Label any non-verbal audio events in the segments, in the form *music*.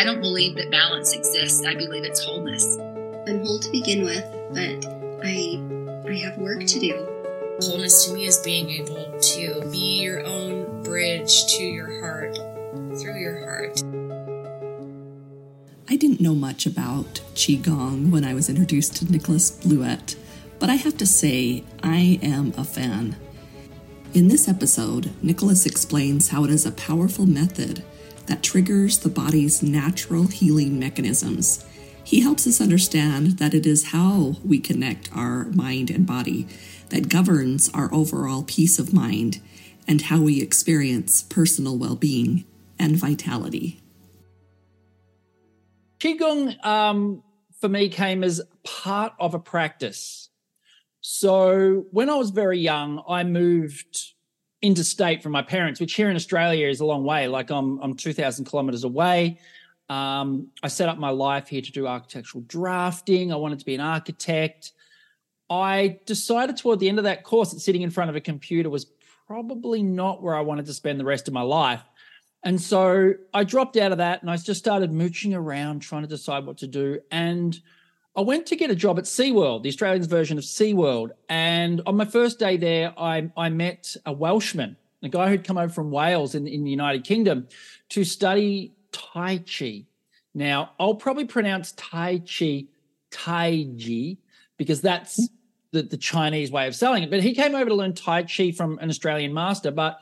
I don't believe that balance exists. I believe it's wholeness. I'm whole to begin with, but I I have work to do. Wholeness to me is being able to be your own bridge to your heart through your heart. I didn't know much about Qigong when I was introduced to Nicholas Blewett, but I have to say, I am a fan. In this episode, Nicholas explains how it is a powerful method that triggers the body's natural healing mechanisms. He helps us understand that it is how we connect our mind and body that governs our overall peace of mind and how we experience personal well being and vitality. Qigong um, for me came as part of a practice. So when I was very young, I moved interstate from my parents, which here in Australia is a long way. Like I'm I'm 2,000 kilometers away. Um, I set up my life here to do architectural drafting. I wanted to be an architect. I decided toward the end of that course that sitting in front of a computer was probably not where I wanted to spend the rest of my life. And so I dropped out of that and I just started mooching around trying to decide what to do. And I went to get a job at SeaWorld, the Australians version of SeaWorld. And on my first day there, I, I met a Welshman, a guy who'd come over from Wales in, in the United Kingdom to study Tai Chi. Now, I'll probably pronounce Tai Chi Tai Chi because that's hmm. the, the Chinese way of selling it. But he came over to learn Tai Chi from an Australian master. But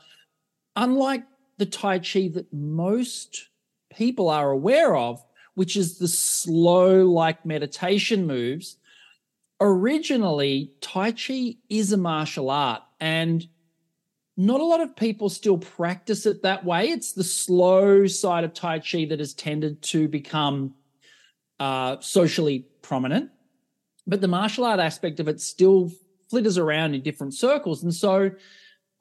unlike the Tai Chi that most people are aware of, which is the slow, like meditation moves, originally, Tai Chi is a martial art. And not a lot of people still practice it that way. It's the slow side of Tai Chi that has tended to become uh, socially prominent. But the martial art aspect of it still flitters around in different circles. And so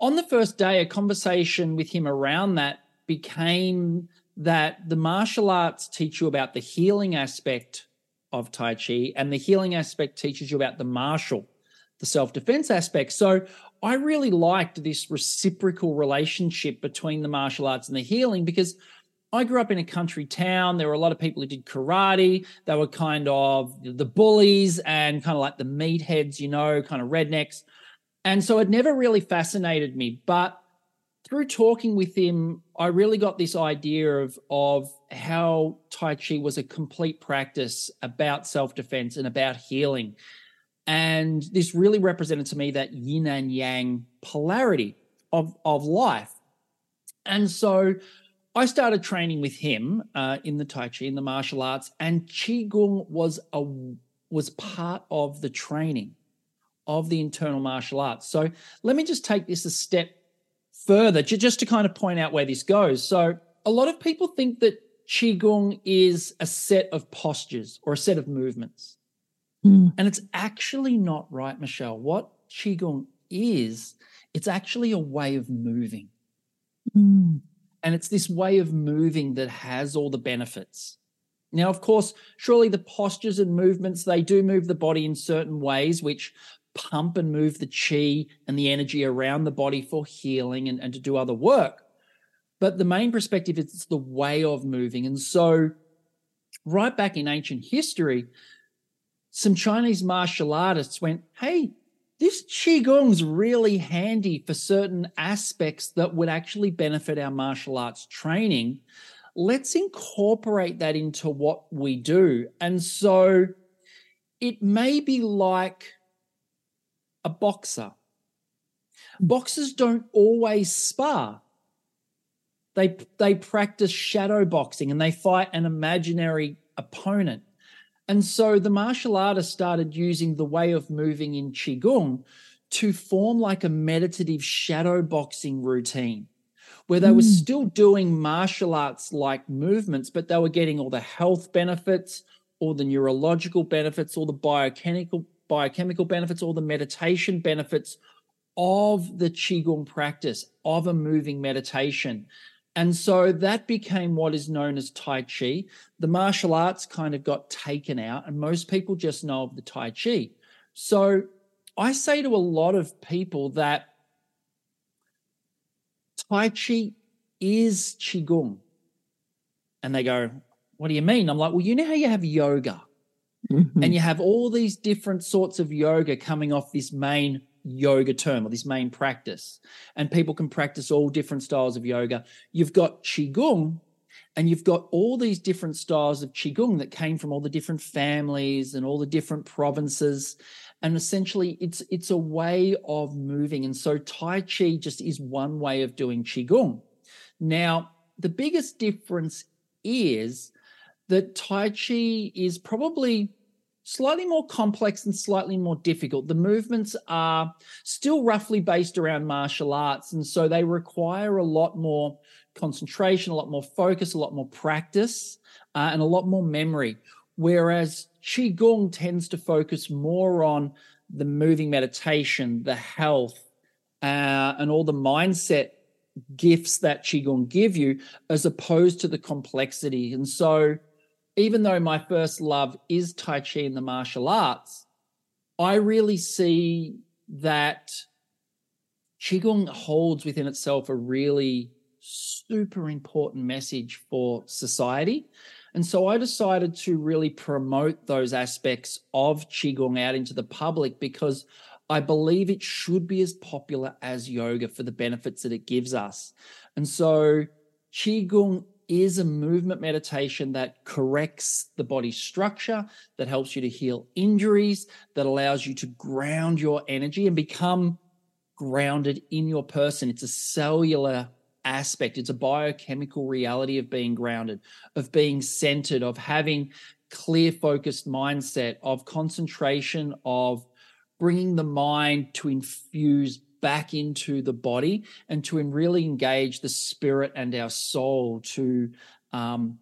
on the first day, a conversation with him around that became that the martial arts teach you about the healing aspect of Tai Chi, and the healing aspect teaches you about the martial, the self defense aspect. So I really liked this reciprocal relationship between the martial arts and the healing because I grew up in a country town. There were a lot of people who did karate. They were kind of the bullies and kind of like the meatheads, you know, kind of rednecks. And so it never really fascinated me. But through talking with him, I really got this idea of of how Tai Chi was a complete practice about self defense and about healing, and this really represented to me that yin and yang polarity of of life. And so, I started training with him uh, in the Tai Chi in the martial arts, and Qigong was a was part of the training of the internal martial arts. So let me just take this a step further, just to kind of point out where this goes. So, a lot of people think that Qigong is a set of postures or a set of movements. Mm. And it's actually not right, Michelle. What Qigong is, it's actually a way of moving. Mm. And it's this way of moving that has all the benefits. Now, of course, surely the postures and movements, they do move the body in certain ways, which pump and move the chi and the energy around the body for healing and, and to do other work. But the main perspective is the way of moving. And so, right back in ancient history, some Chinese martial artists went, hey, this Qigong's really handy for certain aspects that would actually benefit our martial arts training. Let's incorporate that into what we do. And so it may be like a boxer. Boxers don't always spar. They, they practice shadow boxing and they fight an imaginary opponent. And so the martial artists started using the way of moving in Qigong to form like a meditative shadow boxing routine where they mm. were still doing martial arts like movements, but they were getting all the health benefits, all the neurological benefits, all the biochemical biochemical benefits, all the meditation benefits of the Qigong practice, of a moving meditation. And so that became what is known as Tai Chi. The martial arts kind of got taken out, and most people just know of the Tai Chi. So I say to a lot of people that Tai Chi is Qigong. And they go, what do you mean? I'm like, well, you know how you have yoga Mhm. and you have all these different sorts of yoga coming off this main yoga term or this main practice. And people can practice all different styles of yoga. You've got Qigong and you've got all these different styles of Qigong that came from all the different families and all the different provinces. And essentially it's it's a way of moving. And so Tai Chi just is one way of doing Qigong. Now, the biggest difference is that Tai Chi is probably slightly more complex and slightly more difficult. The movements are still roughly based around martial arts. And so they require a lot more concentration, a lot more focus, a lot more practice, uh, and a lot more memory. Whereas Qigong tends to focus more on the moving meditation, the health, uh, and all the mindset gifts that Qigong give you, as opposed to the complexity. And so, even though my first love is Tai Chi and the martial arts, I really see that Qigong holds within itself a really super important message for society. And so I decided to really promote those aspects of Qigong out into the public because I believe it should be as popular as yoga for the benefits that it gives us. And so Qigong is a movement meditation that corrects the body structure, that helps you to heal injuries, that allows you to ground your energy and become grounded in your person. It's a cellular aspect, it's a biochemical reality of being grounded, of being centered, of having clear focused mindset, of concentration, of bringing the mind to infuse back into the body and to really engage the spirit and our soul to um,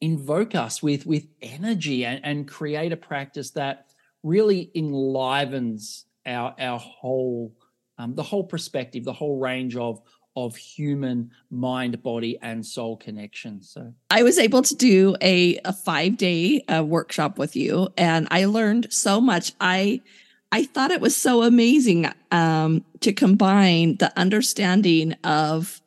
invoke us with with energy and, and create a practice that really enlivens our our whole um, the whole perspective the whole range of of human mind body and soul connection so I was able to do a, a five day uh, workshop with you, and I learned so much. I I thought it was so amazing um, to combine the understanding of,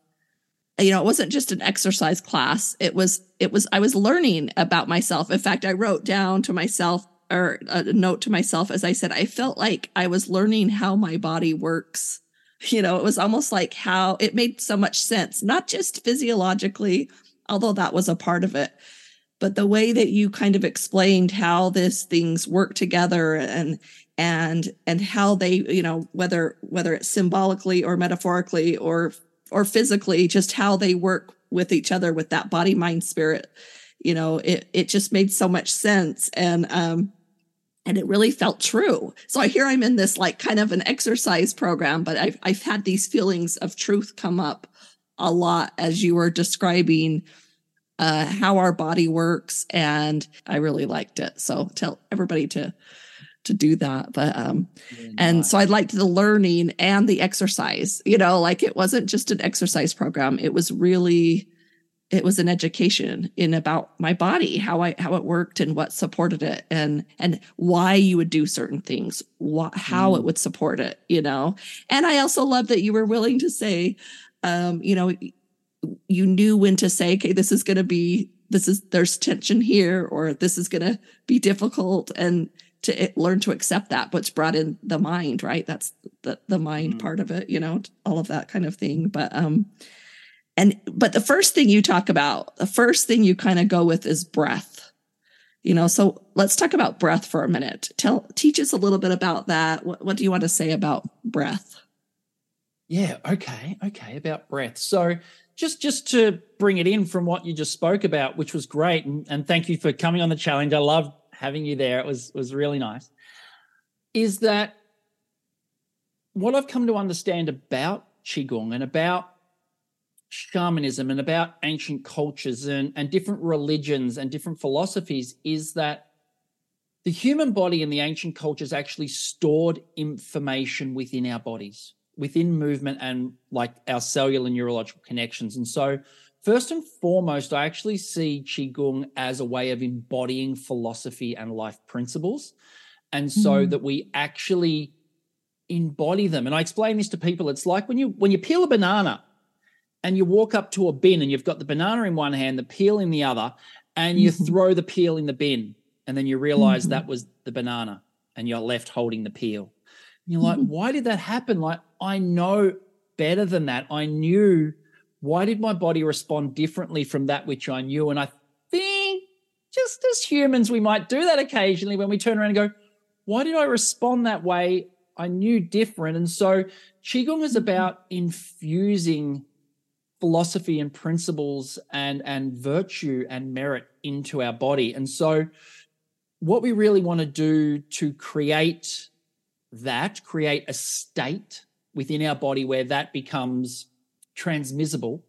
you know, it wasn't just an exercise class. It was it was I was learning about myself. In fact, I wrote down to myself or a note to myself as I said, I felt like I was learning how my body works. You know, it was almost like how it made so much sense, not just physiologically, although that was a part of it but the way that you kind of explained how this things work together and and and how they you know whether whether it's symbolically or metaphorically or or physically just how they work with each other with that body mind spirit you know it it just made so much sense and um and it really felt true so i hear i'm in this like kind of an exercise program but i've i've had these feelings of truth come up a lot as you were describing uh, how our body works, and I really liked it. So tell everybody to to do that. But um, and so I liked the learning and the exercise. You know, like it wasn't just an exercise program; it was really it was an education in about my body, how I how it worked, and what supported it, and and why you would do certain things, wh- how it would support it. You know, and I also love that you were willing to say, um, you know you knew when to say, okay, this is going to be, this is, there's tension here, or this is going to be difficult. And to learn to accept that, what's brought in the mind, right? That's the, the mind Mhm. part of it, you know, all of that kind of thing. But, um, and, but the first thing you talk about, the first thing you kind of go with is breath. You know, so let's talk about breath for a minute. Tell, teach us a little bit about that. What, what do you want to say about breath? Yeah, okay, okay, about breath. So just just to bring it in from what you just spoke about, which was great, and, and thank you for coming on the challenge. I loved having you there. It was was really nice. Is that what I've come to understand about Qigong and about shamanism and about ancient cultures and, and different religions and different philosophies is that the human body in the ancient cultures actually stored information within our bodies within movement and like our cellular neurological connections. And so, first and foremost, I actually see Qigong as a way of embodying philosophy and life principles. And so Mhm. that we actually embody them. And I explain this to people. It's like when you when you peel a banana and you walk up to a bin and you've got the banana in one hand, the peel in the other, and you Mhm. throw the peel in the bin, and then you realize Mhm. that was the banana, and you're left holding the peel. And you're like, Mhm. why did that happen? Like, I know better than that. I knew. Why did my body respond differently from that which I knew? And I think just as humans, we might do that occasionally when we turn around and go, why did I respond that way? I knew different. And so Qigong is Mhm. about infusing philosophy and principles and, and virtue and merit into our body. And so what we really want to do to create that, create a state within our body where that becomes transmissible,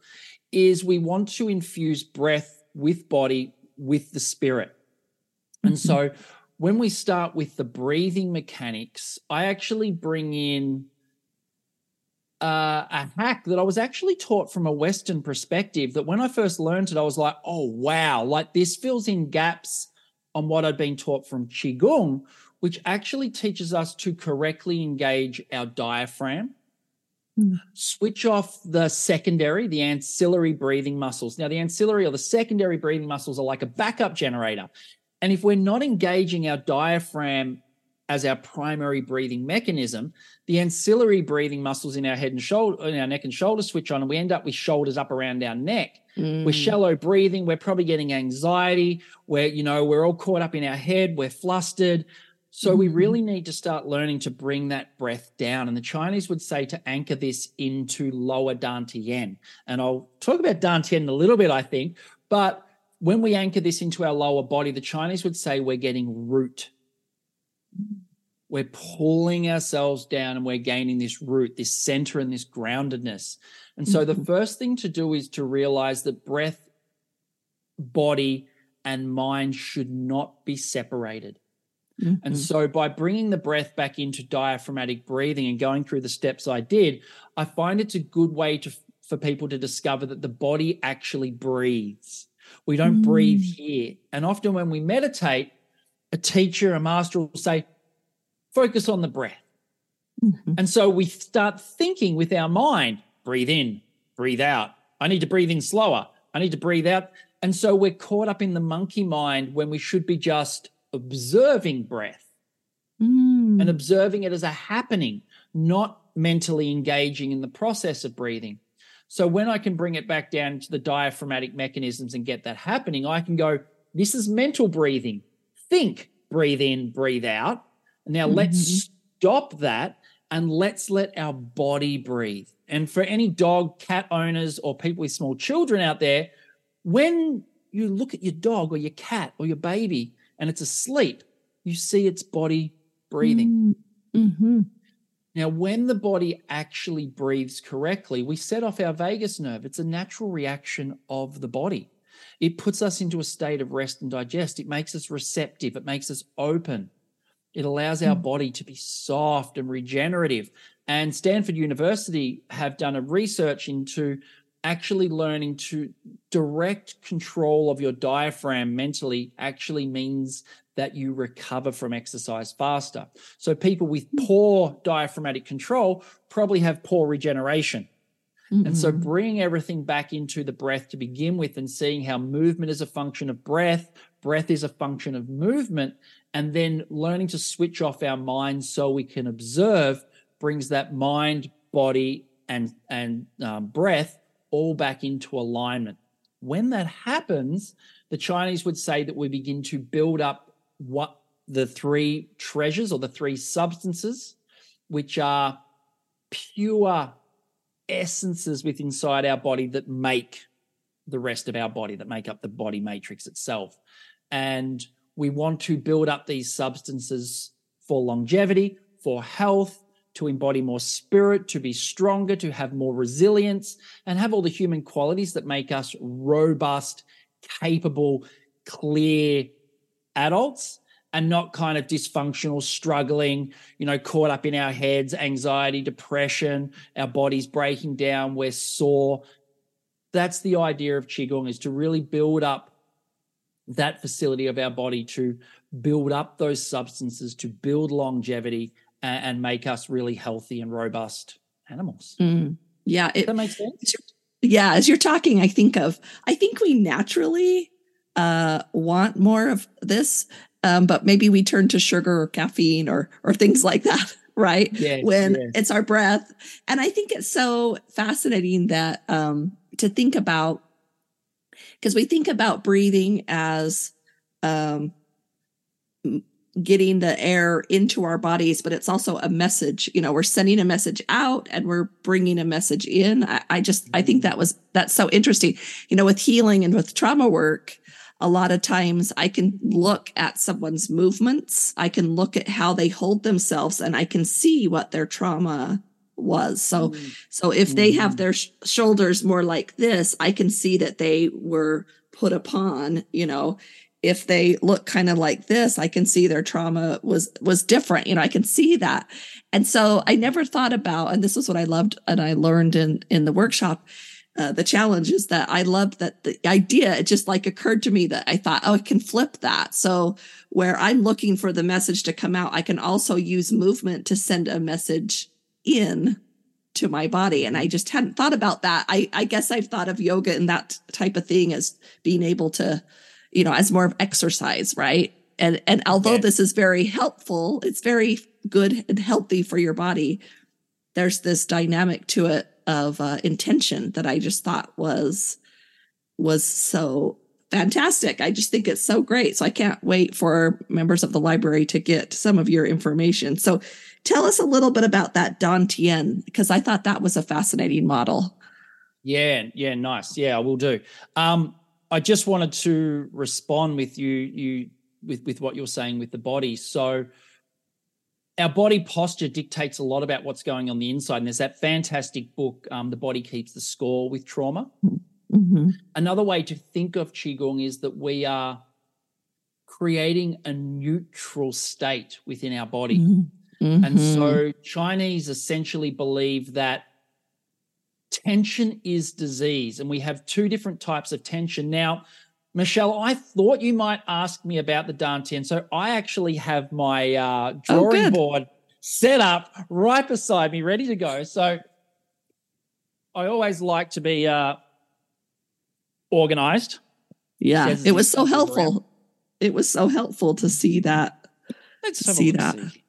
is we want to infuse breath with body with the spirit. And Mhm. so when we start with the breathing mechanics, I actually bring in uh, a hack that I was actually taught from a Western perspective. That when I first learned it, I was like, oh, wow, like this fills in gaps on what I'd been taught from Qigong, which actually teaches us to correctly engage our diaphragm. Mm. Switch off the secondary, the ancillary breathing muscles. Now, the ancillary or the secondary breathing muscles are like a backup generator. And if we're not engaging our diaphragm as our primary breathing mechanism, the ancillary breathing muscles in our head and shoulder, in our neck and shoulder switch on, and we end up with shoulders up around our neck. We're Mm. shallow breathing. We're probably getting anxiety. We're, you know, we're all caught up in our head. We're flustered. So we Mhm. really need to start learning to bring that breath down. And the Chinese would say to anchor this into lower Dantian. And I'll talk about Dantian in a little bit, I think. But when we anchor this into our lower body, the Chinese would say we're getting root. We're pulling ourselves down and we're gaining this root, this center, and this groundedness. And so the Mhm. first thing to do is to realize that breath, body, and mind should not be separated. And Mhm. so by bringing the breath back into diaphragmatic breathing and going through the steps I did, I find it's a good way to for people to discover that the body actually breathes. We don't breathe Mm. here. And often when we meditate, a teacher, a master will say, focus on the breath. Mhm. And so we start thinking with our mind, breathe in, breathe out. I need to breathe in slower. I need to breathe out. And so we're caught up in the monkey mind when we should be just observing breath Mm. and observing it as a happening, not mentally engaging in the process of breathing. So when I can bring it back down to the diaphragmatic mechanisms and get that happening, I can go, this is mental breathing. Think, breathe in, breathe out. Now let's Mhm. stop that and let's let our body breathe. And for any dog, cat owners, or people with small children out there, when you look at your dog or your cat or your baby and it's asleep, you see its body breathing. Mm. Mhm. Now, when the body actually breathes correctly, we set off our vagus nerve. It's a natural reaction of the body. It puts us into a state of rest and digest. It makes us receptive. It makes us open. It allows our Mm. body to be soft and regenerative. And Stanford University have done a research into actually learning to direct control of your diaphragm mentally actually means that you recover from exercise faster. So people with poor diaphragmatic control probably have poor regeneration. And so Mhm. bringing everything back into the breath to begin with and seeing how movement is a function of breath, breath is a function of movement, and then learning to switch off our mind so we can observe brings that mind, body, and and um, breath all back into alignment. When that happens, the Chinese would say that we begin to build up what the three treasures or the three substances, which are pure essences within inside our body that make the rest of our body, that make up the body matrix itself. And we want to build up these substances for longevity, for health, to embody more spirit, to be stronger, to have more resilience, and have all the human qualities that make us robust, capable, clear adults and not kind of dysfunctional, struggling, you know, caught up in our heads, anxiety, depression, our bodies breaking down, we're sore. That's the idea of Qigong is to really build up that facility of our body to build up those substances, to build longevity and, and make us really healthy and robust animals. Mm. Yeah, Does it, that make sense? yeah, as you're talking, I think of, I think we naturally uh, want more of this, um, but maybe we turn to sugar or caffeine or or things like that, *laughs* right? Yes, when yes. it's our breath, and I think it's so fascinating that um, to think about because we think about breathing as um, getting the air into our bodies, but it's also a message. You know, we're sending a message out and we're bringing a message in. I, I just, I think that was, that's so interesting. You know, with healing and with trauma work, a lot of times I can look at someone's movements. I can look at how they hold themselves and I can see what their trauma was. So, mm. so if they have mm. their sh- shoulders more like this, I can see that they were put upon, you know, if they look kind of like this, I can see their trauma was was different. You know, I can see that. And so I never thought about, and this is what I loved and I learned in in the workshop. Uh, the challenge is that I loved that the idea, it just like occurred to me that I thought, oh, I can flip that. So where I'm looking for the message to come out, I can also use movement to send a message in to my body. And I just hadn't thought about that. I, I guess I've thought of yoga and that type of thing as being able to, you know, as more of exercise, right? And and although Yeah. this is very helpful, it's very good and healthy for your body. There's this dynamic to it of uh, intention that I just thought was was so fantastic. I just think it's so great. So I can't wait for members of the library to get some of your information. So tell us a little bit about that Don Dantian because I thought that was a fascinating model. Yeah, yeah, nice. Yeah, I will do. Um, I just wanted to respond with you, you with with what you're saying with the body. So, our body posture dictates a lot about what's going on the inside. And there's that fantastic book, um, "The Body Keeps the Score" with trauma. Mm-hmm. Another way to think of qigong is that we are creating a neutral state within our body. Mm-hmm. And so Chinese essentially believe that tension is disease, and we have two different types of tension. Now, Michelle, I thought you might ask me about the Dantian. So I actually have my uh, Oh, drawing good. board set up right beside me, ready to go. So I always like to be uh, organized. yeah, it was so helpful. It was so helpful to see that. Let's See that. see.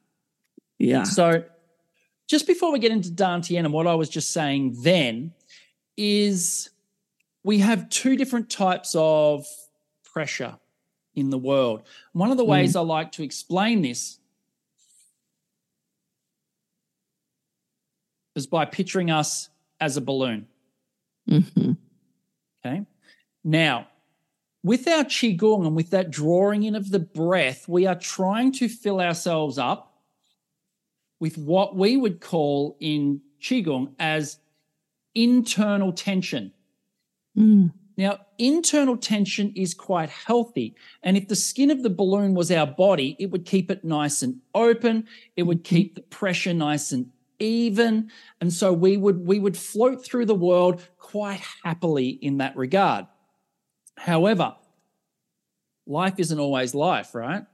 Yeah. So, just before we get into Dantian and what I was just saying then, is we have two different types of pressure in the world. One of the ways I like to explain this is by picturing us as a balloon. hmm Okay. Now, with our Qigong and with that drawing in of the breath, we are trying to fill ourselves up with what we would call in Qigong as internal tension. Mm. Now, internal tension is quite healthy. And if the skin of the balloon was our body, it would keep it nice and open. It would keep the pressure nice and even. And so we would we would float through the world quite happily in that regard. However, life isn't always life, right?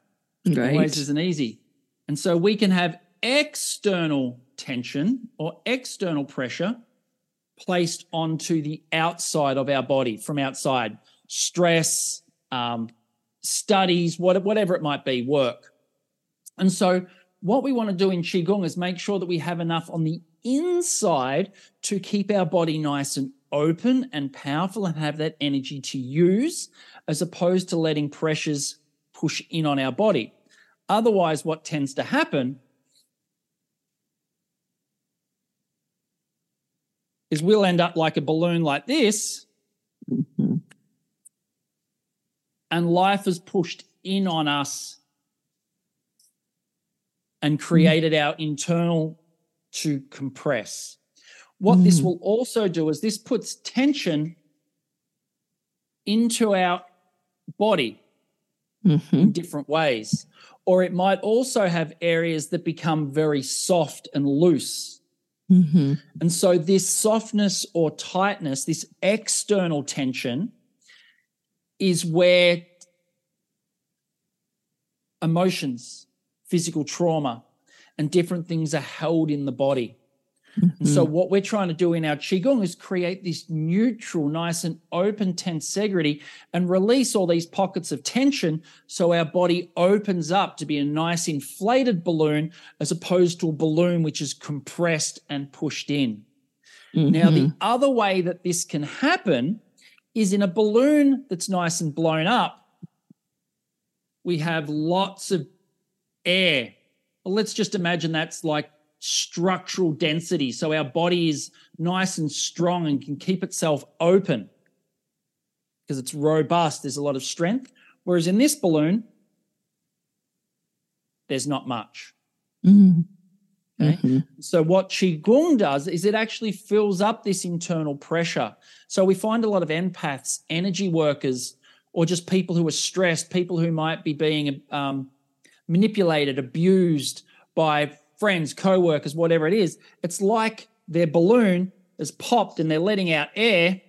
Always isn't easy. And so we can have external tension or external pressure placed onto the outside of our body from outside stress, um, studies, what, whatever it might be, work. And so, what we want to do in Qigong is make sure that we have enough on the inside to keep our body nice and open and powerful and have that energy to use, as opposed to letting pressures push in on our body. Otherwise, what tends to happen is we'll end up like a balloon like this, Mhm. and life has pushed in on us and created our internal to compress. What this Mm. will also do is this puts tension into our body Mhm. in different ways. Or it might also have areas that become very soft and loose. Mhm. And so, this softness or tightness, this external tension, is where emotions, physical trauma, and different things are held in the body. And so mm-hmm. what we're trying to do in our qigong is create this neutral, nice and open tensegrity and release all these pockets of tension so our body opens up to be a nice inflated balloon as opposed to a balloon which is compressed and pushed in. Now, the mm-hmm. other way that this can happen is in a balloon that's nice and blown up, we have lots of air. Well, let's just imagine that's like structural density. So our body is nice and strong and can keep itself open because it's robust. There's a lot of strength. Whereas in this balloon, there's not much. Mhm. Okay. Mhm. So what qigong does is it actually fills up this internal pressure. So we find a lot of empaths, energy workers, or just people who are stressed, people who might be being um, manipulated, abused by friends, co-workers, whatever it is. It's like their balloon has popped and they're letting out air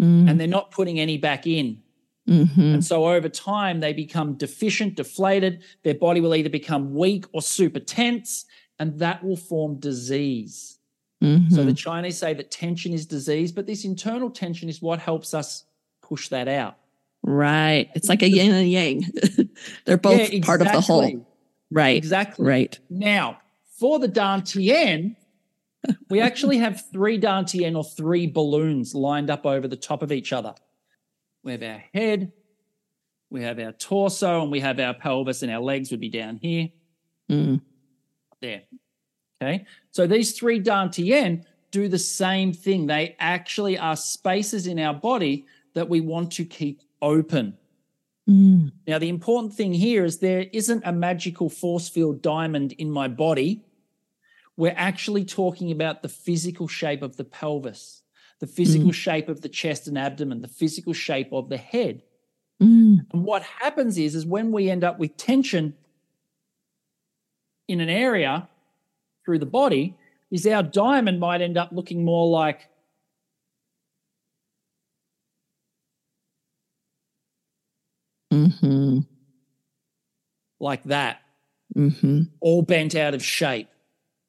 Mm. and they're not putting any back in. Mhm. And so over time, they become deficient, deflated. Their body will either become weak or super tense, and that will form disease. So Mhm. the Chinese say that tension is disease, but this internal tension is what helps us push that out. Right. It's like a yin and yang. *laughs* They're both Yeah, part of the whole. Right. Exactly. Right. Now, for the Dantien, we *laughs* actually have three Dantien or three balloons lined up over the top of each other. We have our head, we have our torso, and we have our pelvis, and our legs would be down here. Mm. there. Okay. So these three Dantien do the same thing. They actually are spaces in our body that we want to keep open. Mm. Now, the important thing here is there isn't a magical force field diamond in my body. We're actually talking about the physical shape of the pelvis, the physical shape of the chest and abdomen, the physical shape of the head. Mm. And what happens is, is when we end up with tension in an area through the body, is our diamond might end up looking more like Mhm. like that, Mhm. all bent out of shape.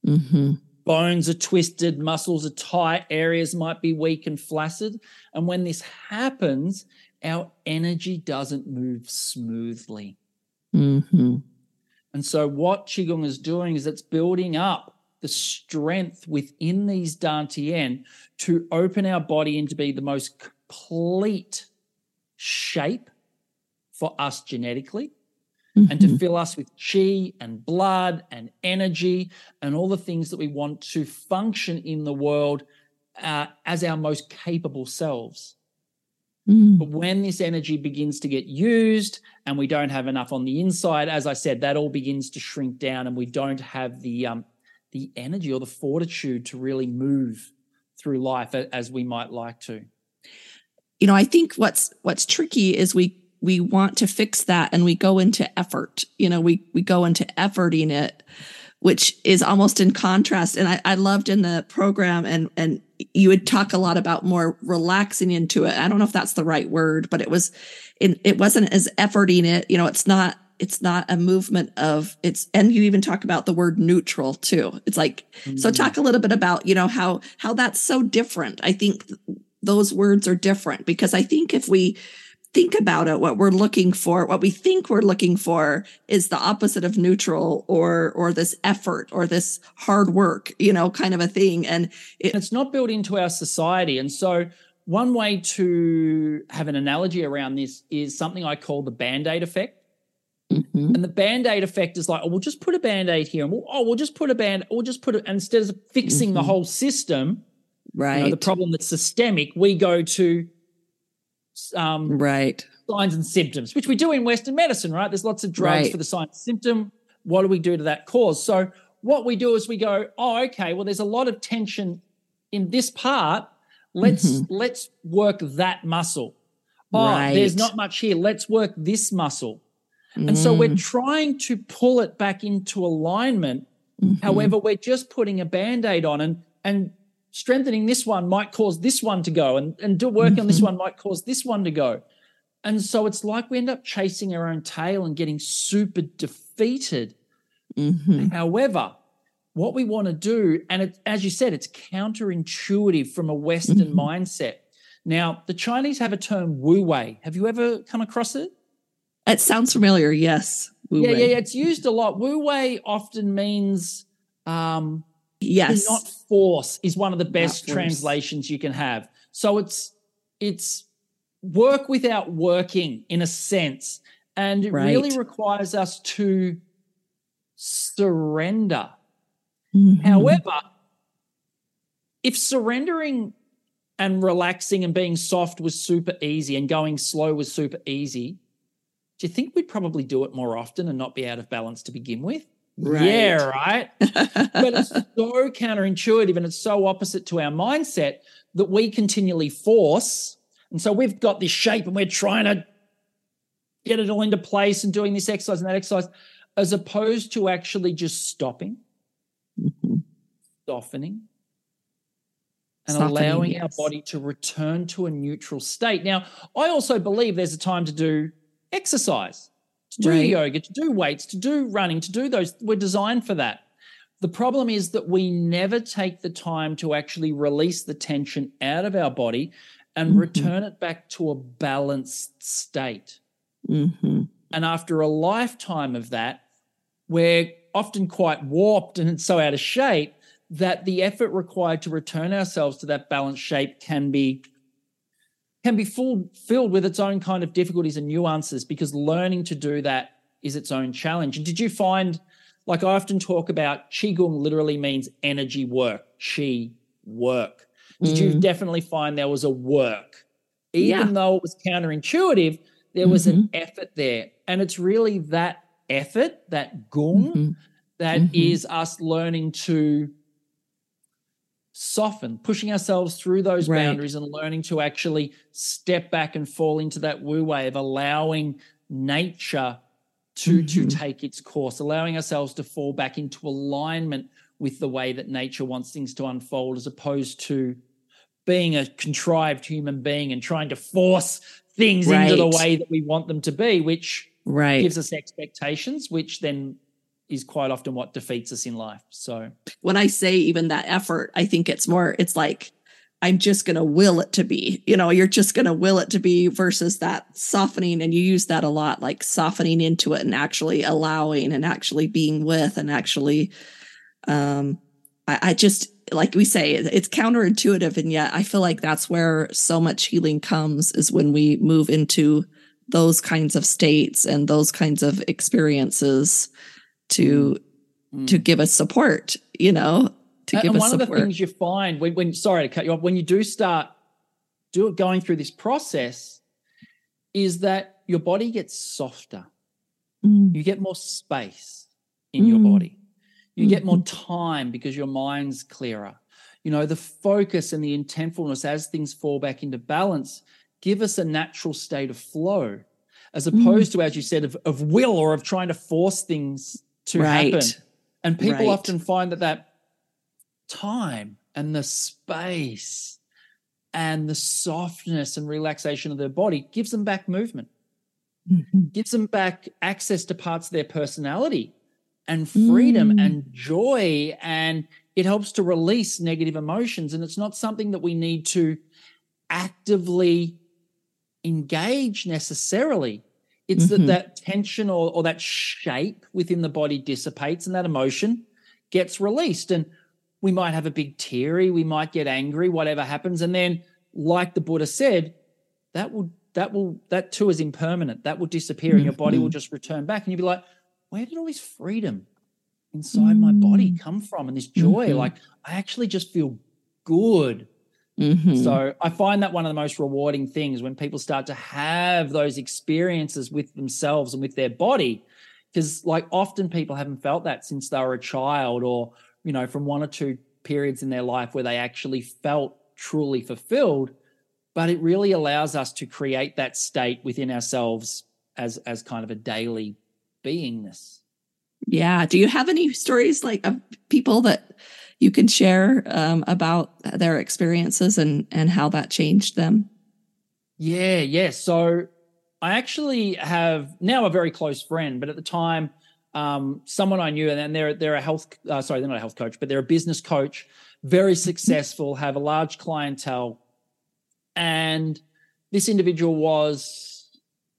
Mhm. Bones are twisted, muscles are tight, areas might be weak and flaccid. And when this happens, our energy doesn't move smoothly. Mhm. And so, what Qigong is doing is it's building up the strength within these Dantian to open our body into be the most complete shape for us genetically and to Mhm. fill us with chi and blood and energy and all the things that we want to function in the world uh, as our most capable selves. Mm. But when this energy begins to get used and we don't have enough on the inside, as I said, that all begins to shrink down and we don't have the um, the energy or the fortitude to really move through life as we might like to. you know i think what's what's tricky is we we want to fix that and we go into effort. You know we we go into efforting it which is almost in contrast. And i, I loved in the program and and you would talk a lot about more relaxing into it. I don't know if that's the right word but it was it, it wasn't as efforting it. You know it's not it's not a movement of it's and you even talk about the word neutral too. It's like so mm-hmm. talk a little bit about you know how how that's so different. I think those words are different because I think if we think about it, what we're looking for, what we think we're looking for is the opposite of neutral or, or this effort or this hard work, you know, kind of a thing. And it, it's not built into our society. And so, one way to have an analogy around this is something I call the band aid effect. Mhm, And the band aid effect is like, oh, we'll just put a band aid here, and we'll, oh, we'll just put a band, we'll just put it instead of fixing the Mhm. whole system, right. you know, the problem that's systemic, we go to um, right. signs and symptoms, which we do in Western medicine, right? There's lots of drugs Right. for the sign symptom. What do we do to that cause? So what we do is we go, oh, okay, well, there's a lot of tension in this part. Let's Mhm. let's work that muscle. Oh, there's not much here. Let's work this muscle. And so we're trying to pull it back into alignment. Mhm, However, we're just putting a band-aid on and and strengthening this one might cause this one to go and, and do work on this Mhm. one might cause this one to go. And so it's like we end up chasing our own tail and getting super defeated. mhm, However, what we want to do, and it, as you said, it's counterintuitive from a Western Mhm. mindset. Now, the Chinese have a term Wu Wei. Have you ever come across it? It sounds familiar. Yes. Wu yeah, yeah, yeah. It's used a lot. Wu Wei often means um, Yes. not force is one of the best translations you can have. So it's it's work without working in a sense, and it really requires us to surrender. Mhm. However, if surrendering and relaxing and being soft was super easy and going slow was super easy, do you think we'd probably do it more often and not be out of balance to begin with? Right. Yeah, right. but it's *laughs* so counterintuitive and it's so opposite to our mindset that we continually force. And so we've got this shape and we're trying to get it all into place and doing this exercise and that exercise, as opposed to actually just stopping, Mhm. softening, and Softening, allowing our body to return to a neutral state. Now, I also believe there's a time to do exercise, to do Right. yoga, to do weights, to do running, to do those. We're designed for that. The problem is that we never take the time to actually release the tension out of our body and Mhm. return it back to a balanced state. Mhm. And after a lifetime of that, we're often quite warped and so out of shape that the effort required to return ourselves to that balanced shape can be can be full, filled with its own kind of difficulties and nuances because learning to do that is its own challenge. And did you find, like I often talk about, Qigong literally means energy work, Qi work. Did you Mm. definitely find there was a work? Even Yeah. though it was counterintuitive, there was an Mhm. effort there. And it's really that effort, that gung, Mhm. that Mhm. is us learning to soften, pushing ourselves through those Right. boundaries and learning to actually step back and fall into that Wu Wei of allowing nature to to Mhm. take its course, allowing ourselves to fall back into alignment with the way that nature wants things to unfold, as opposed to being a contrived human being and trying to force things into the way that we want them to be, which Right. gives us expectations, which then is quite often what defeats us in life. So when I say even that effort, I think it's more, it's like, I'm just going to will it to be, you know, you're just going to will it to be versus that softening. And you use that a lot, like softening into it and actually allowing and actually being with and actually, um, I, I just, like we say, it's counterintuitive. And yet I feel like that's where so much healing comes is when we move into those kinds of states and those kinds of experiences to mm. to give us support, you know, to and give and us one of support. the things you find when, when sorry to cut you off, when you do start do going through this process, is that your body gets softer. Mm, You get more space in your Mm. body. You get more Mhm. time because your mind's clearer. You know, the focus and the intentfulness as things fall back into balance give us a natural state of flow, as Mm. opposed to, as you said, of, of will or of trying to force things to happen. right. And people Right. often find that that time and the space and the softness and relaxation of their body gives them back movement, Mhm. gives them back access to parts of their personality and freedom Mm. and joy. And it helps to release negative emotions. And it's not something that we need to actively engage necessarily. It's Mhm. that that tension or, or that shape within the body dissipates and that emotion gets released. And we might have a big teary, we might get angry, whatever happens. And then, like the Buddha said, that will that will that too is impermanent. That will disappear and your body will Mhm. just return back. And you'll be like, where did all this freedom inside my body come from? And this joy? Mhm. Like, I actually just feel good. Mhm. So I find that one of the most rewarding things when people start to have those experiences with themselves and with their body. Because, like, often people haven't felt that since they were a child or, you know, from one or two periods in their life where they actually felt truly fulfilled. But it really allows us to create that state within ourselves as, as kind of a daily beingness. Yeah. Do you have any stories like of people that you can share um, about their experiences and and how that changed them? Yeah, yeah. So I actually have now a very close friend, but at the time um, someone I knew, and then they're they're a health uh, sorry, they're not a health coach, but they're a business coach, very successful, have a large clientele, and this individual was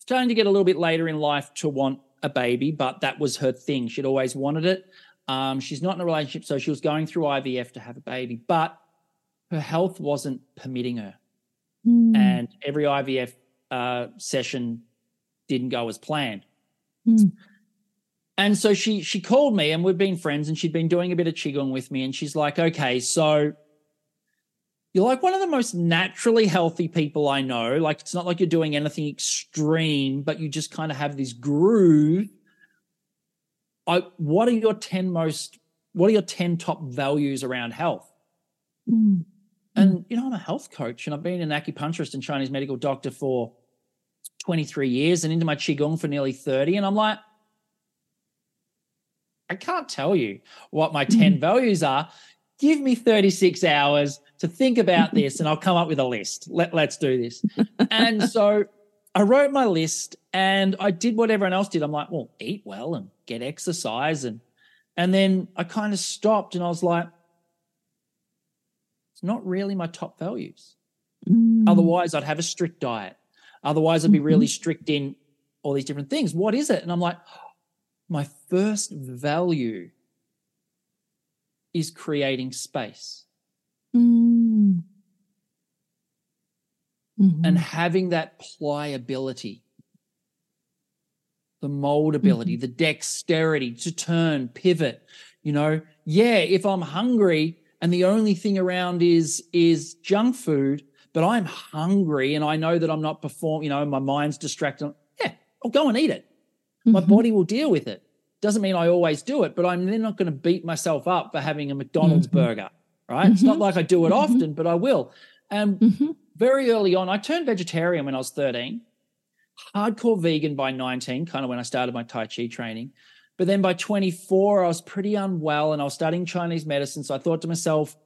starting to get a little bit later in life to want a baby, but that was her thing. She'd always wanted it. Um, she's not in a relationship, so she was going through IVF to have a baby, but her health wasn't permitting her. Mm. And every IVF uh, session didn't go as planned. Mm. And so she she called me, and we've been friends, and she'd been doing a bit of qigong with me, and she's like, "Okay, so you're like one of the most naturally healthy people I know. Like it's not like you're doing anything extreme, but you just kind of have this groove. I, what are your 10 most, what are your 10 top values around health? Mm. And, you know, I'm a health coach and I've been an acupuncturist and Chinese medical doctor for 23 years and into my Qigong for nearly 30. And I'm like, I can't tell you what my 10 values are. Give me 36 hours to think about this and I'll come up with a list. Let, let's do this. *laughs* and so I wrote my list and I did what everyone else did. I'm like, well, eat well and get exercise. And, and then I kind of stopped and I was like, it's not really my top values. Mm. Otherwise, I'd have a strict diet. Otherwise, I'd be really strict in all these different things. What is it? And I'm like, my first value is creating space Mm. Mhm. and having that pliability, the moldability, the dexterity to turn, pivot. You know, yeah, if I'm hungry and the only thing around is is junk food, but I'm hungry and I know that I'm not performing, you know, my mind's distracted. Yeah, I'll go and eat it. My Mhm. body will deal with it. Doesn't mean I always do it, but I'm then not going to beat myself up for having a McDonald's Mhm. burger, right? It's not Mhm. like I do it Mhm. often, but I will. And Mhm. very early on, I turned vegetarian when I was 13, hardcore vegan by 19, kind of when I started my Tai Chi training. But then by 24, I was pretty unwell and I was studying Chinese medicine. So I thought to myself,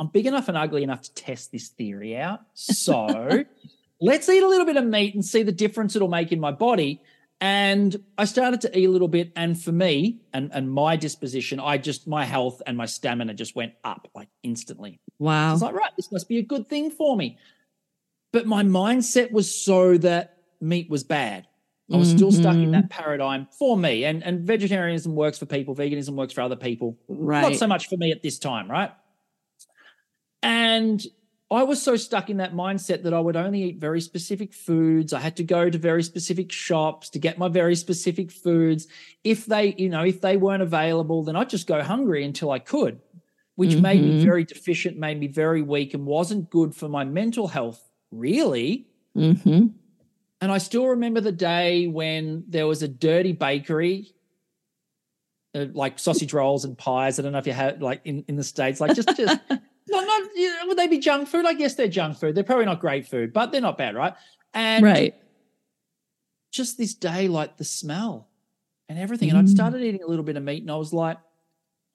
I'm big enough and ugly enough to test this theory out. So *laughs* let's eat a little bit of meat and see the difference it'll make in my body. And I started to eat a little bit. And for me and, and my disposition, I just, my health and my stamina just went up like instantly. I Wow. was like, right, this must be a good thing for me. But my mindset was so that meat was bad. I was still stuck in Mhm. that paradigm for me. And, and vegetarianism works for people, veganism works for other people. Right. Not so much for me at this time, right? And I was so stuck in that mindset that I would only eat very specific foods. I had to go to very specific shops to get my very specific foods. If they, you know, if they weren't available, then I'd just go hungry until I could, which made me Mhm. very deficient, made me very weak, and wasn't good for my mental health, really. hmm And I still remember the day when there was a dirty bakery, uh, like sausage rolls and pies. I don't know if you had like in, in the States, like just, just *laughs* no, you know, would they be junk food? I guess they're junk food. They're probably not great food, but they're not bad, right? And Right. just this day, like the smell and everything. And I'd Mm. started eating a little bit of meat and I was like,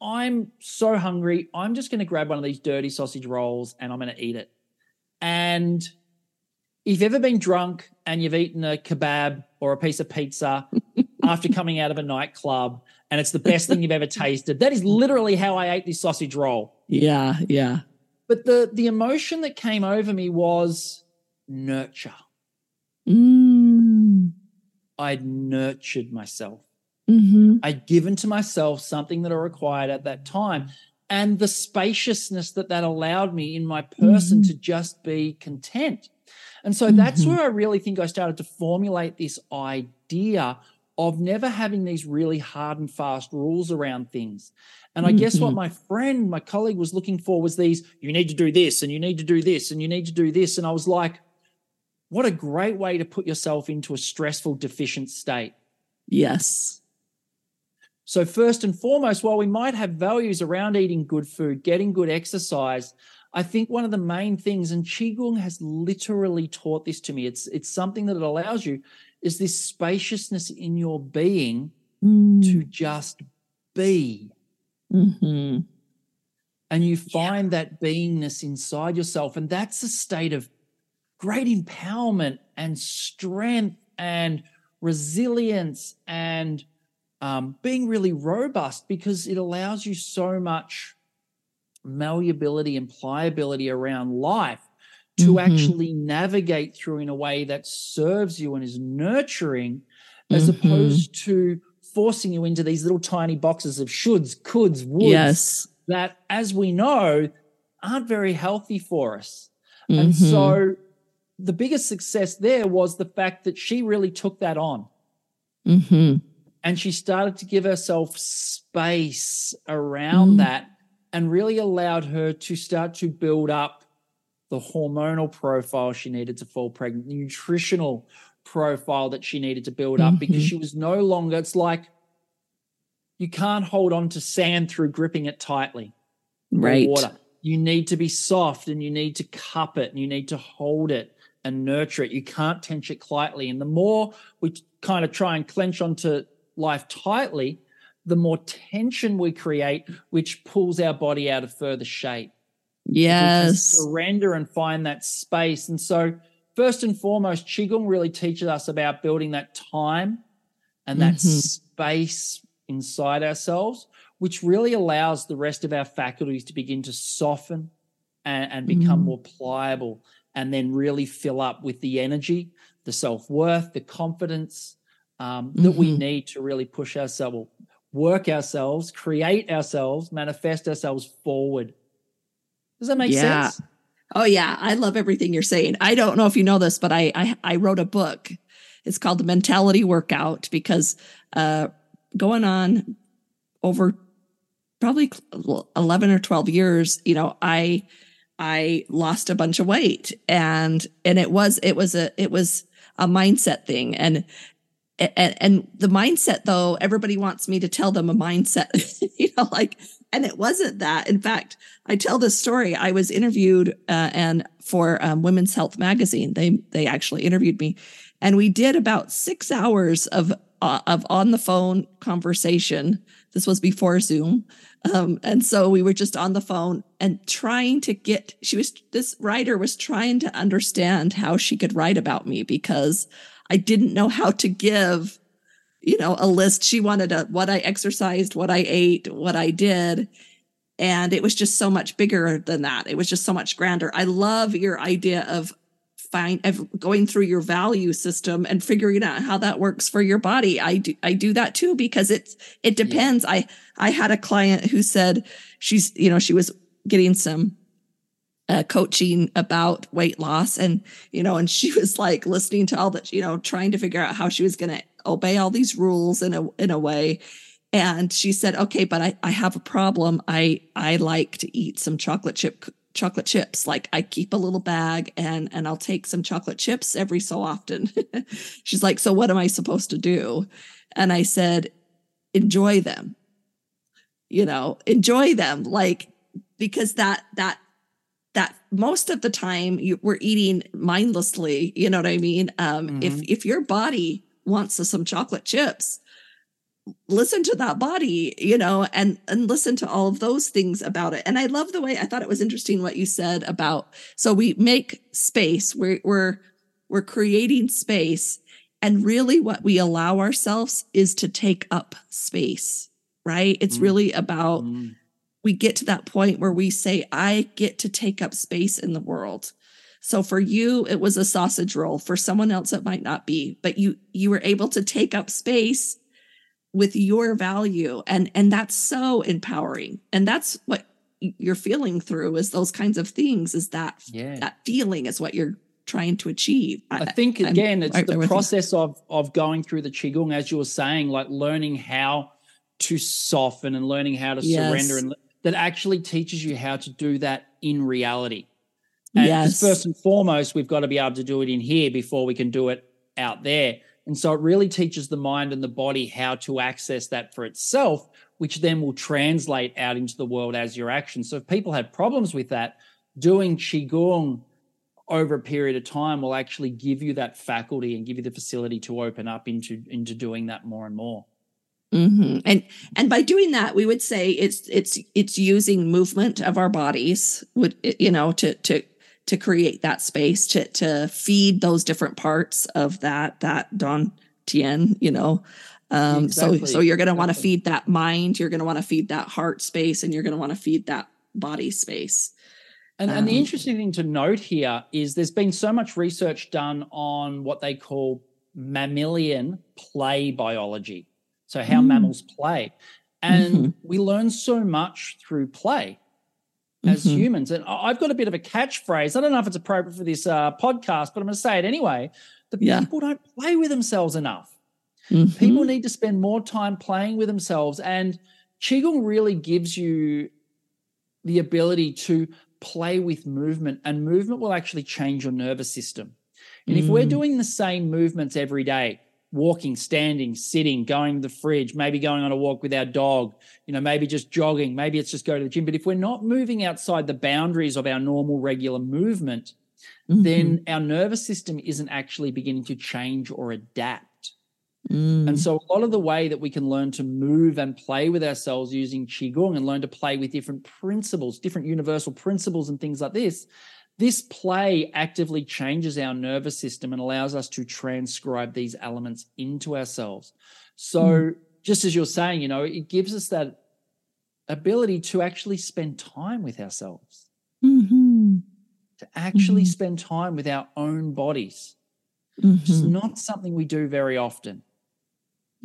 I'm so hungry. I'm just going to grab one of these dirty sausage rolls and I'm going to eat it. And if you've ever been drunk and you've eaten a kebab or a piece of pizza *laughs* after coming out of a nightclub and it's the best thing you've ever tasted, that is literally how I ate this sausage roll. Yeah. Yeah. But the the emotion that came over me was nurture. Mm. I'd nurtured myself. hmm I'd given to myself something that I required at that time. And the spaciousness that that allowed me in my person Mhm. to just be content. And so that's Mhm. where I really think I started to formulate this idea of never having these really hard and fast rules around things. And I guess what *laughs* my friend, my colleague was looking for was these you need to do this and you need to do this and you need to do this. And I was like, what a great way to put yourself into a stressful, deficient state. Yes. So, first and foremost, while we might have values around eating good food, getting good exercise, I think one of the main things, and Qigong has literally taught this to me, it's, it's something that it allows you, is this spaciousness in your being Mm. to just be. Hmm And you find that beingness inside yourself. And that's a state of great empowerment and strength and resilience and um, being really robust because it allows you so much malleability and pliability around life to Mhm. actually navigate through in a way that serves you and is nurturing as Mhm. opposed to forcing you into these little tiny boxes of shoulds, coulds, woulds Yes. that, as we know, aren't very healthy for us. And Mhm. so the biggest success there was the fact that she really took that on Mhm. and she started to give herself space around Mm. that and really allowed her to start to build up the hormonal profile she needed to fall pregnant, nutritional profile that she needed to build up because Mhm. she was no longer, it's like you can't hold on to sand through gripping it tightly right. water. You need to be soft and you need to cup it and you need to hold it and nurture it. You can't tense it lightly. And the more we kind of try and clench onto life tightly, the more tension we create, which pulls our body out of further shape. Yes. surrender and find that space. And so, first and foremost, Qigong really teaches us about building that time and that Mhm. space inside ourselves, which really allows the rest of our faculties to begin to soften and, and become Mm. more pliable and then really fill up with the energy, the self worth, the confidence um, that we Mhm. need to really push ourselves, work ourselves, create ourselves, manifest ourselves forward. Does that make Yeah. sense? Oh yeah, I love everything you're saying. I don't know if you know this, but I I, I wrote a book. It's called The Mentality Workout because uh, going on over probably 11 or 12 years, you know, I I lost a bunch of weight and and it was it was a it was a mindset thing and and, and the mindset though everybody wants me to tell them a mindset *laughs* you know like and it wasn't that. In fact i tell this story. I was interviewed uh, and for um, women's health magazine. They they actually interviewed me. And we did about six hours of uh, of on the phone conversation. This was before zoom. Um, and so we were just on the phone and trying to get she was this writer was trying to understand how she could write about me because I didn't know how to give, you know, a list. She wanted a what I exercised, what I ate, what I did. And it was just so much bigger than that. It was just so much grander. I love your idea of find of going through your value system and figuring out how that works for your body. I do I do that too because it's it depends. I I had a client who said she's, you know, she was getting some uh, coaching about weight loss. And you know and she *laughs* was like listening to all that you know trying to figure out how she was going to obey all these rules in a in a way. And she said okay but i i have a problem. I i like to eat some chocolate chip chocolate chips. Like i keep a little bag and and i'll take some chocolate chips every so often. *laughs* She's like so what am i supposed to do? And i said enjoy them. You know enjoy them. Like because that that that most of the time you, we're eating mindlessly you know what i mean um if if your body wants some chocolate chips listen to that body you know and and listen to all of those things about it and i love the way i thought it was interesting what you said about so we make space we're we're we're creating space and really what we allow ourselves is to take up space right it's Mm. really about Mm. We get to that point where we say, I get to take up space in the world. So for you, it was a sausage roll. For someone else, it might not be, but you, you were able to take up space with your value. And, and that's so empowering. And that's what you're feeling through is those kinds of things is that, Yeah. that feeling is what you're trying to achieve. I think I'm again, it's right the with you. process of of going through the qigong, as you were saying, like learning how to soften and learning how to Yes. surrender, and that actually teaches you how to do that in reality. And Yes. first and foremost, we've got to be able to do it in here before we can do it out there. And so it really teaches the mind and the body how to access that for itself, which then will translate out into the world as your action. So if people have problems with that, doing qigong over a period of time will actually give you that faculty and give you the facility to open up into into doing that more and more. Hmm And and by doing that, we would say it's it's it's using movement of our bodies, would you know, to to to create that space to to feed those different parts of that that Dan Tien, you know. Um, Exactly, so so you're going to want to exactly. feed that mind, you're going to want to feed that heart space, and you're going to want to feed that body space. And, and the Um, interesting thing to note here is there's been so much research done on what they call mammalian play biology. So, how Mm. mammals play. And Mhm. we learn so much through play as Mhm. humans. And I've got a bit of a catchphrase. I don't know if it's appropriate for this uh, podcast, but I'm going to say it anyway. The Yeah. people don't play with themselves enough. Mhm. People need to spend more time playing with themselves. And Qigong really gives you the ability to play with movement, and movement will actually change your nervous system. And if we're Mm. doing the same movements every day, walking, standing, sitting, going to the fridge, maybe going on a walk with our dog, you know, maybe just jogging, maybe it's just go to the gym. But if we're not moving outside the boundaries of our normal, regular movement, Mhm. then our nervous system isn't actually beginning to change or adapt. Mm. And so, a lot of the way that we can learn to move and play with ourselves using Qigong and learn to play with different principles, different universal principles, and things like this, this play actively changes our nervous system and allows us to transcribe these elements into ourselves. So, just as you're saying, you know, it gives us that ability to actually spend time with ourselves, Mhm. to actually Mhm. spend time with our own bodies. It's Mhm. not something we do very often.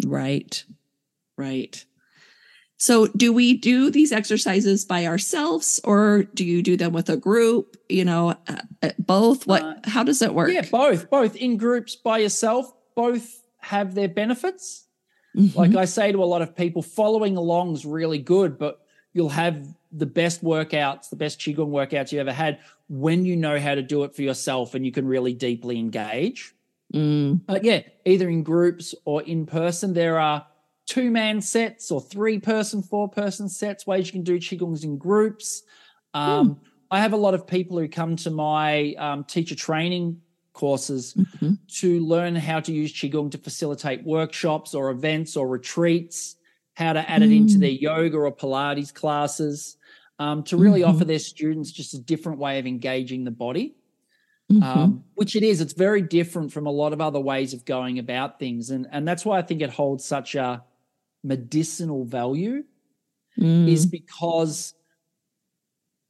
Right. Right. So, do we do these exercises by ourselves or do you do them with a group? You know, uh, uh, both? What, Uh, how does it work? Yeah, both, both in groups by yourself, both have their benefits. Like Mhm. I say to a lot of people, following along is really good, but you'll have the best workouts, the best Qigong workouts you've ever had when you know how to do it for yourself and you can really deeply engage. Mm, But yeah, either in groups or in person, there are two man sets or three person, four person sets, ways you can do Qigongs in groups. Um, I have a lot of people who come to my um, teacher training courses mhm. to learn how to use Qigong to facilitate workshops or events or retreats, how to add it into Mm. their yoga or Pilates classes, um, to really Mhm. offer their students just a different way of engaging the body Mhm. um, which it is. It's very different from a lot of other ways of going about things, and and that's why I think it holds such a medicinal value. Mm, Is because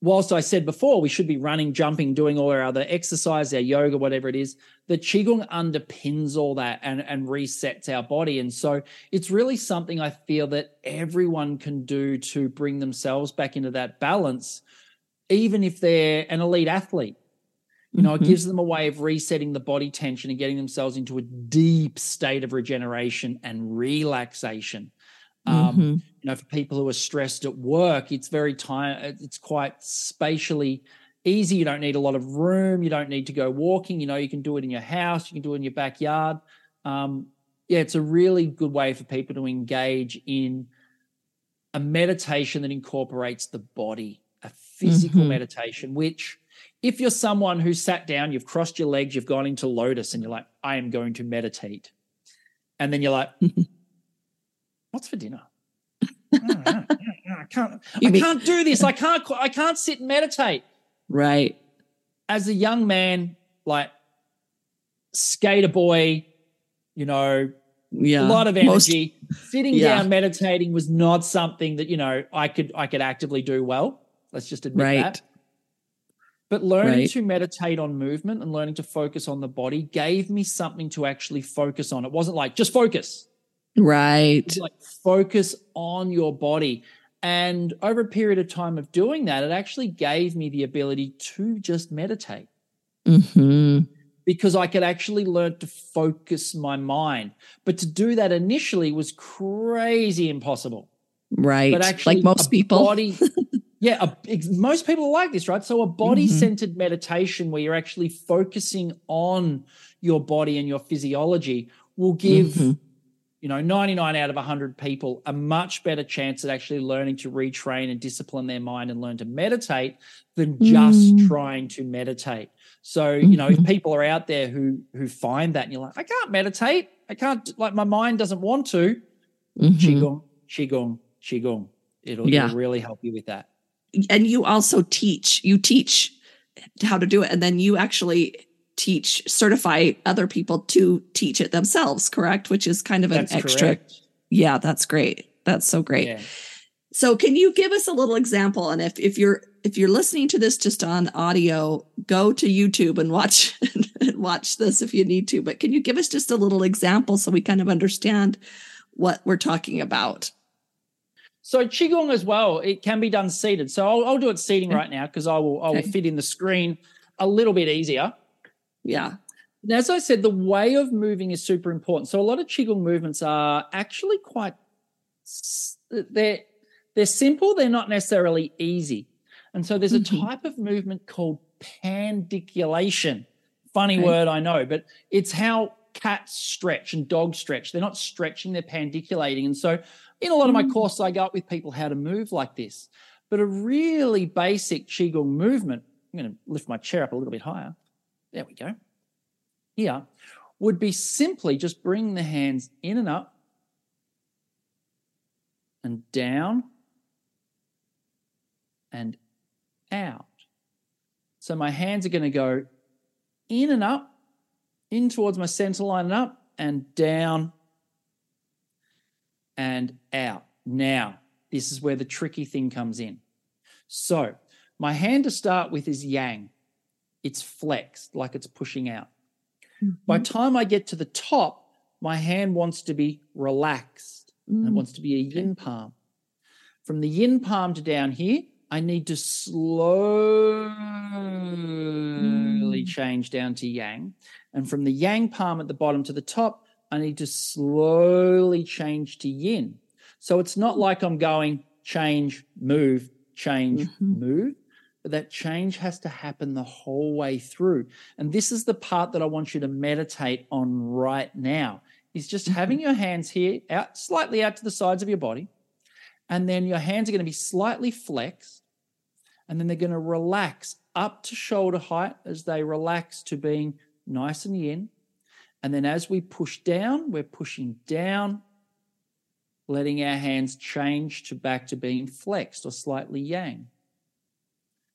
whilst I said before we should be running, jumping, doing all our other exercise, our yoga, whatever it is, the qigong underpins all that and and resets our body, and so it's really something I feel that everyone can do to bring themselves back into that balance, even if they're an elite athlete. You know, it mhm. gives them a way of resetting the body tension and getting themselves into a deep state of regeneration and relaxation. Um, Mhm. You know, for people who are stressed at work, it's very time. It's quite spatially easy. You don't need a lot of room. You don't need to go walking. You know, you can do it in your house. You can do it in your backyard. Um, yeah, it's a really good way for people to engage in a meditation that incorporates the body, a physical Mhm. meditation, which if you're someone who sat down, you've crossed your legs, you've gone into lotus, and you're like, I am going to meditate. And then you're like, *laughs* what's for dinner? I don't know. I can't, You I can't do this. I can't, I can't sit and meditate. Right. As a young man, like skater boy, you know, Yeah. a lot of Most- energy. Sitting Yeah. down meditating was not something that, you know, I could I could actively do well. Let's just admit Right. that. But learning Right. to meditate on movement and learning to focus on the body gave me something to actually focus on. It wasn't like just focus. Right. Like focus on your body. And over a period of time of doing that, it actually gave me the ability to just meditate hmm because I could actually learn to focus my mind. But to do that initially was crazy impossible. Right. But actually, like most people. body, *laughs* yeah, a, most people are like this, right? So a Mm-hmm. body-centered meditation where you're actually focusing on your body and your physiology will give Mhm. You know 99 out of 100 people a much better chance at actually learning to retrain and discipline their mind and learn to meditate than just Mm. trying to meditate so you know if Mhm. people are out there who who find that and you're like i can't meditate i can't like my mind doesn't want to Mhm. qigong qigong qigong it'll, Yeah. it'll really help you with that and you also teach you teach how to do it and then you actually teach certify other people to teach it themselves correct which is kind of an That's extra correct. yeah that's great that's so great Yeah. so can you give us a little example and if if you're if you're listening to this just on audio go to youtube and watch *laughs* and watch this if you need to but can you give us just a little example so we kind of understand what we're talking about So qigong as well, it can be done seated. So I'll, I'll do it seating Okay. right now because I will I will Okay. fit in the screen a little bit easier. Yeah And as I said, the way of moving is super important. So a lot of qigong movements are actually quite they're they're simple. They're not necessarily easy. And so there's a Mhm. type of movement called pandiculation. Funny Okay. word, I know, but it's how cats stretch and dogs stretch. They're not stretching; they're pandiculating. And so, in a lot of my Mm. courses, I go up with people how to move like this. But a really basic qigong movement. I'm going to lift my chair up a little bit higher. There we go here would be simply just bring the hands in and up and down and out. So my hands are going to go in and up, in towards my center line and up, and down and out. Now, this is where the tricky thing comes in. So, my hand to start with is yang. It's flexed, like it's pushing out. By Mm-hmm. time I get to the top, my hand wants to be relaxed and Mm. wants to be a yin palm. From the yin palm to down here, I need to slowly Mm. change down to yang. And from the yang palm at the bottom to the top, I need to slowly change to yin. So it's not like I'm going change, move, change, Mhm. move. But that change has to happen the whole way through. And this is the part that I want you to meditate on right now. Is just mm-hmm. having your hands here out slightly out to the sides of your body. And then your hands are going to be slightly flexed. And then they're going to relax up to shoulder height as they relax to being nice and yin. And then as we push down, we're pushing down, letting our hands change to back to being flexed or slightly yang.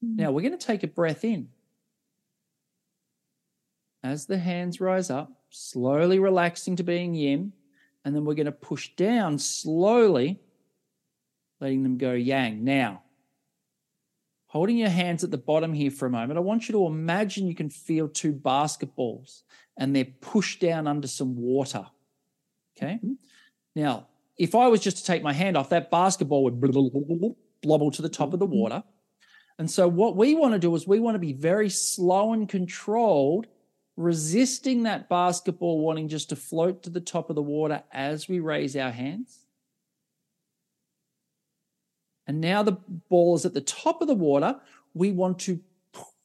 Mm. Now we're going to take a breath in. As the hands rise up, slowly relaxing to being yin, and then we're going to push down slowly, letting them go yang. Now, holding your hands at the bottom here for a moment, I want you to imagine you can feel two basketballs and they're pushed down under some water. Okay. Mm-hmm. Now, if I was just to take my hand off, that basketball would blobble to the top of the mm-hmm. water. And so, what we want to do is we want to be very slow and controlled, resisting that basketball wanting just to float to the top of the water as we raise our hands. And now the ball is at the top of the water. We want to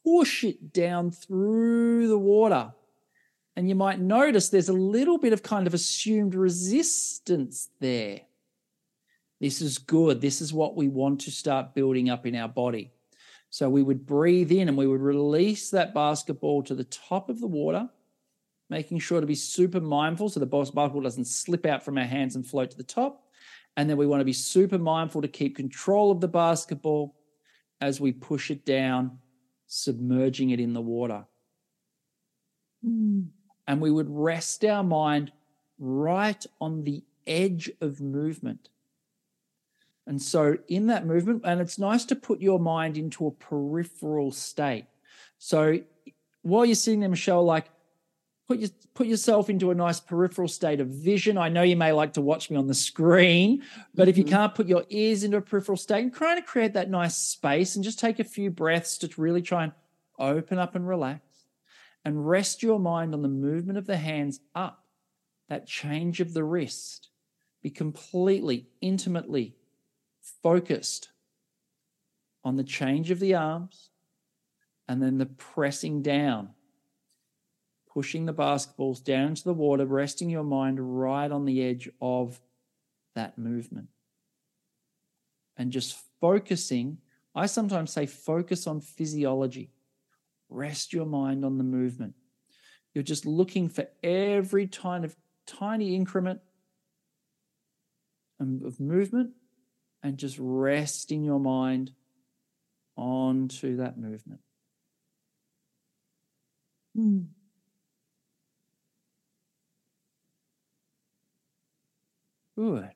push it down through the water. And you might notice there's a little bit of kind of assumed resistance there. This is good. This is what we want to start building up in our body. So we would breathe in and we would release that basketball to the top of the water, making sure to be super mindful so the basketball doesn't slip out from our hands and float to the top. And then we want to be super mindful to keep control of the basketball as we push it down, submerging it in the water. Mm. And we would rest our mind right on the edge of movement. And so, in that movement, and it's nice to put your mind into a peripheral state. So, while you're sitting there, Michelle, like put your, put yourself into a nice peripheral state of vision. I know you may like to watch me on the screen, but if you Mhm. can't put your ears into a peripheral state and try to create that nice space and just take a few breaths to really try and open up and relax and rest your mind on the movement of the hands up, that change of the wrist. Be completely, intimately focused on the change of the arms and then the pressing down, pushing the basketballs down into the water, resting your mind right on the edge of that movement. And just focusing, I sometimes say focus on physiology. Rest your mind on the movement. You're just looking for every kind of tiny increment of movement and just resting your mind onto that movement. Hmm. Good.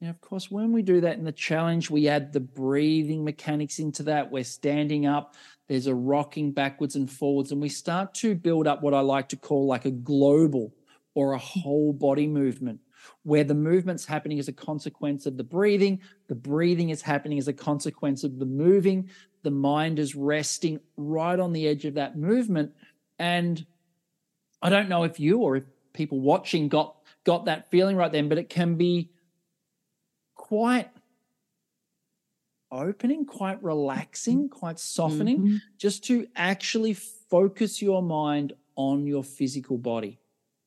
Now, of course, when we do that in the challenge, we add the breathing mechanics into that. We're standing up, there's a rocking backwards and forwards, and we start to build up what I like to call like a global or a whole body movement where the movement's happening as a consequence of the breathing, the breathing is happening as a consequence of the moving, the mind is resting right on the edge of that movement. And I don't know if you or if people watching got got that feeling right then, but it can be quite opening, quite relaxing, quite softening, Mhm. just to actually focus your mind on your physical body.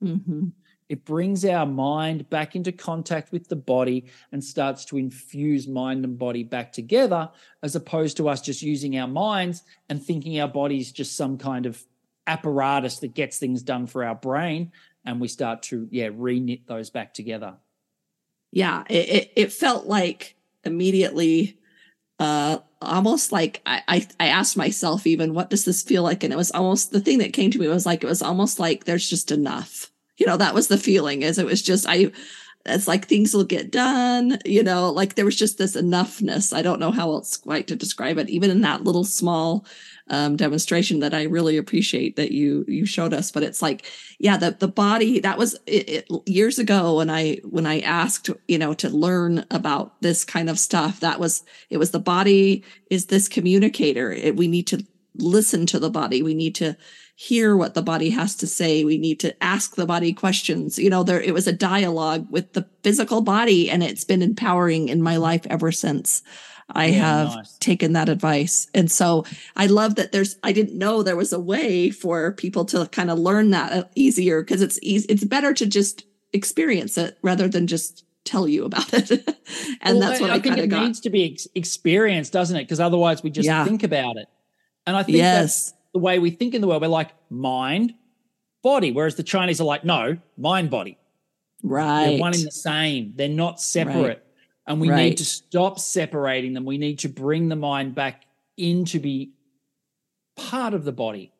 Mhm. It brings our mind back into contact with the body and starts to infuse mind and body back together, as opposed to us just using our minds and thinking our body's just some kind of apparatus that gets things done for our brain. And we start to, yeah, re knit those back together. yeah it, it, felt like immediately uh almost like I, I i asked myself even what does this feel like and it was almost the thing that came to me was like it was almost like there's just enough you know that was the feeling is it was just i it's like things will get done you know like there was just this enoughness. I don't know how else quite to describe it even in that little small um, demonstration that i really appreciate that you you showed us. But it's like yeah the the body that was it, it, years ago when i when i asked you know to learn about this kind of stuff that was it was the body is this communicator. It, we need to listen to the body we need to hear what the body has to say we need to ask the body questions you know there it was a dialogue with the physical body and it's been empowering in my life ever since i Yeah, have nice. taken that advice and so i love that there's i didn't know there was a way for people to kind of learn that uh, easier because it's easy it's better to just experience it rather than just tell you about it *laughs* and Well, that's what i, think kind of it got needs to be ex- experienced, doesn't it? Because otherwise we just Yeah. think about it. And I think that's the way we think in the world. We're like mind, body, whereas the Chinese are like, no, mind, body. right They're one in the same. They're not separate. And we Right. need to stop separating them. We need to bring the mind back in to be part of the body.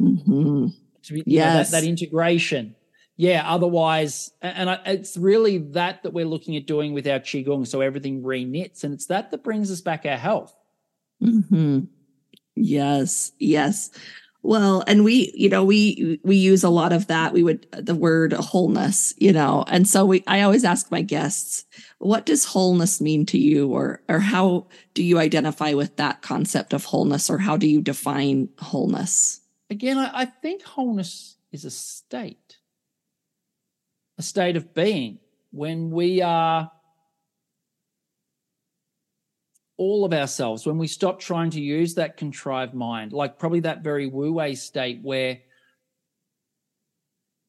Mhm. To be you know, Yes. that, that integration. Yeah. Otherwise, and I, it's really that that we're looking at doing with our qigong, so everything re-knits, and it's that that brings us back our health. hmm Yes, yes. Well, and we, you know, we we use a lot of that. We would the word wholeness, you know, and so we. I always ask my guests, what does wholeness mean to you, or or how do you identify with that concept of wholeness, or how do you define wholeness? Again, I, I think wholeness is a state, a state of being when we are all of ourselves, when we stop trying to use that contrived mind, like probably that very wu wei state where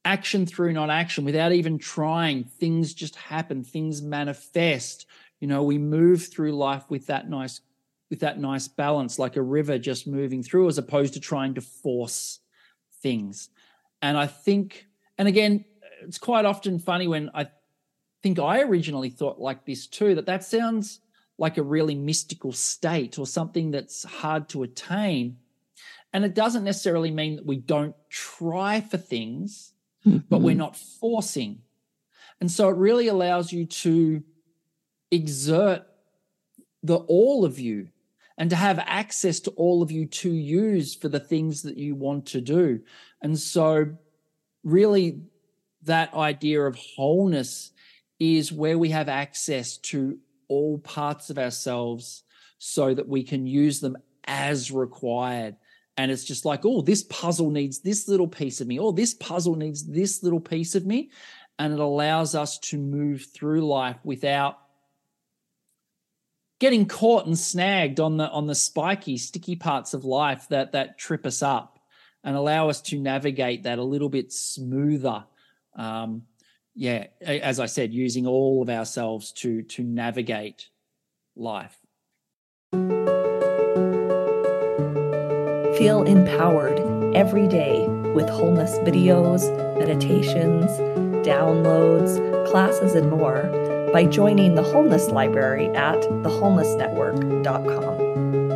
action through non action, without even trying, things just happen, things manifest. You know, we move through life with that nice with that nice balance, like a river just moving through, as opposed to trying to force things. And I think, and again, it's quite often funny when I think I originally thought like this too, that that sounds like a really mystical state or something that's hard to attain. And it doesn't necessarily mean that we don't try for things, but we're mm-hmm. not forcing. And so it really allows you to exert the all of you and to have access to all of you to use for the things that you want to do. And so, really, that idea of wholeness is where we have access to all parts of ourselves so that we can use them as required. And it's just like, oh, this puzzle needs this little piece of me, or this puzzle needs this little piece of me. And it allows us to move through life without getting caught and snagged on the on the spiky sticky parts of life that that trip us up and allow us to navigate that a little bit smoother um, yeah as i said using all of ourselves to to navigate life Feel empowered every day with wholeness videos, meditations, downloads, classes, and more by joining the Wholeness Library at thewholenessnetwork.com.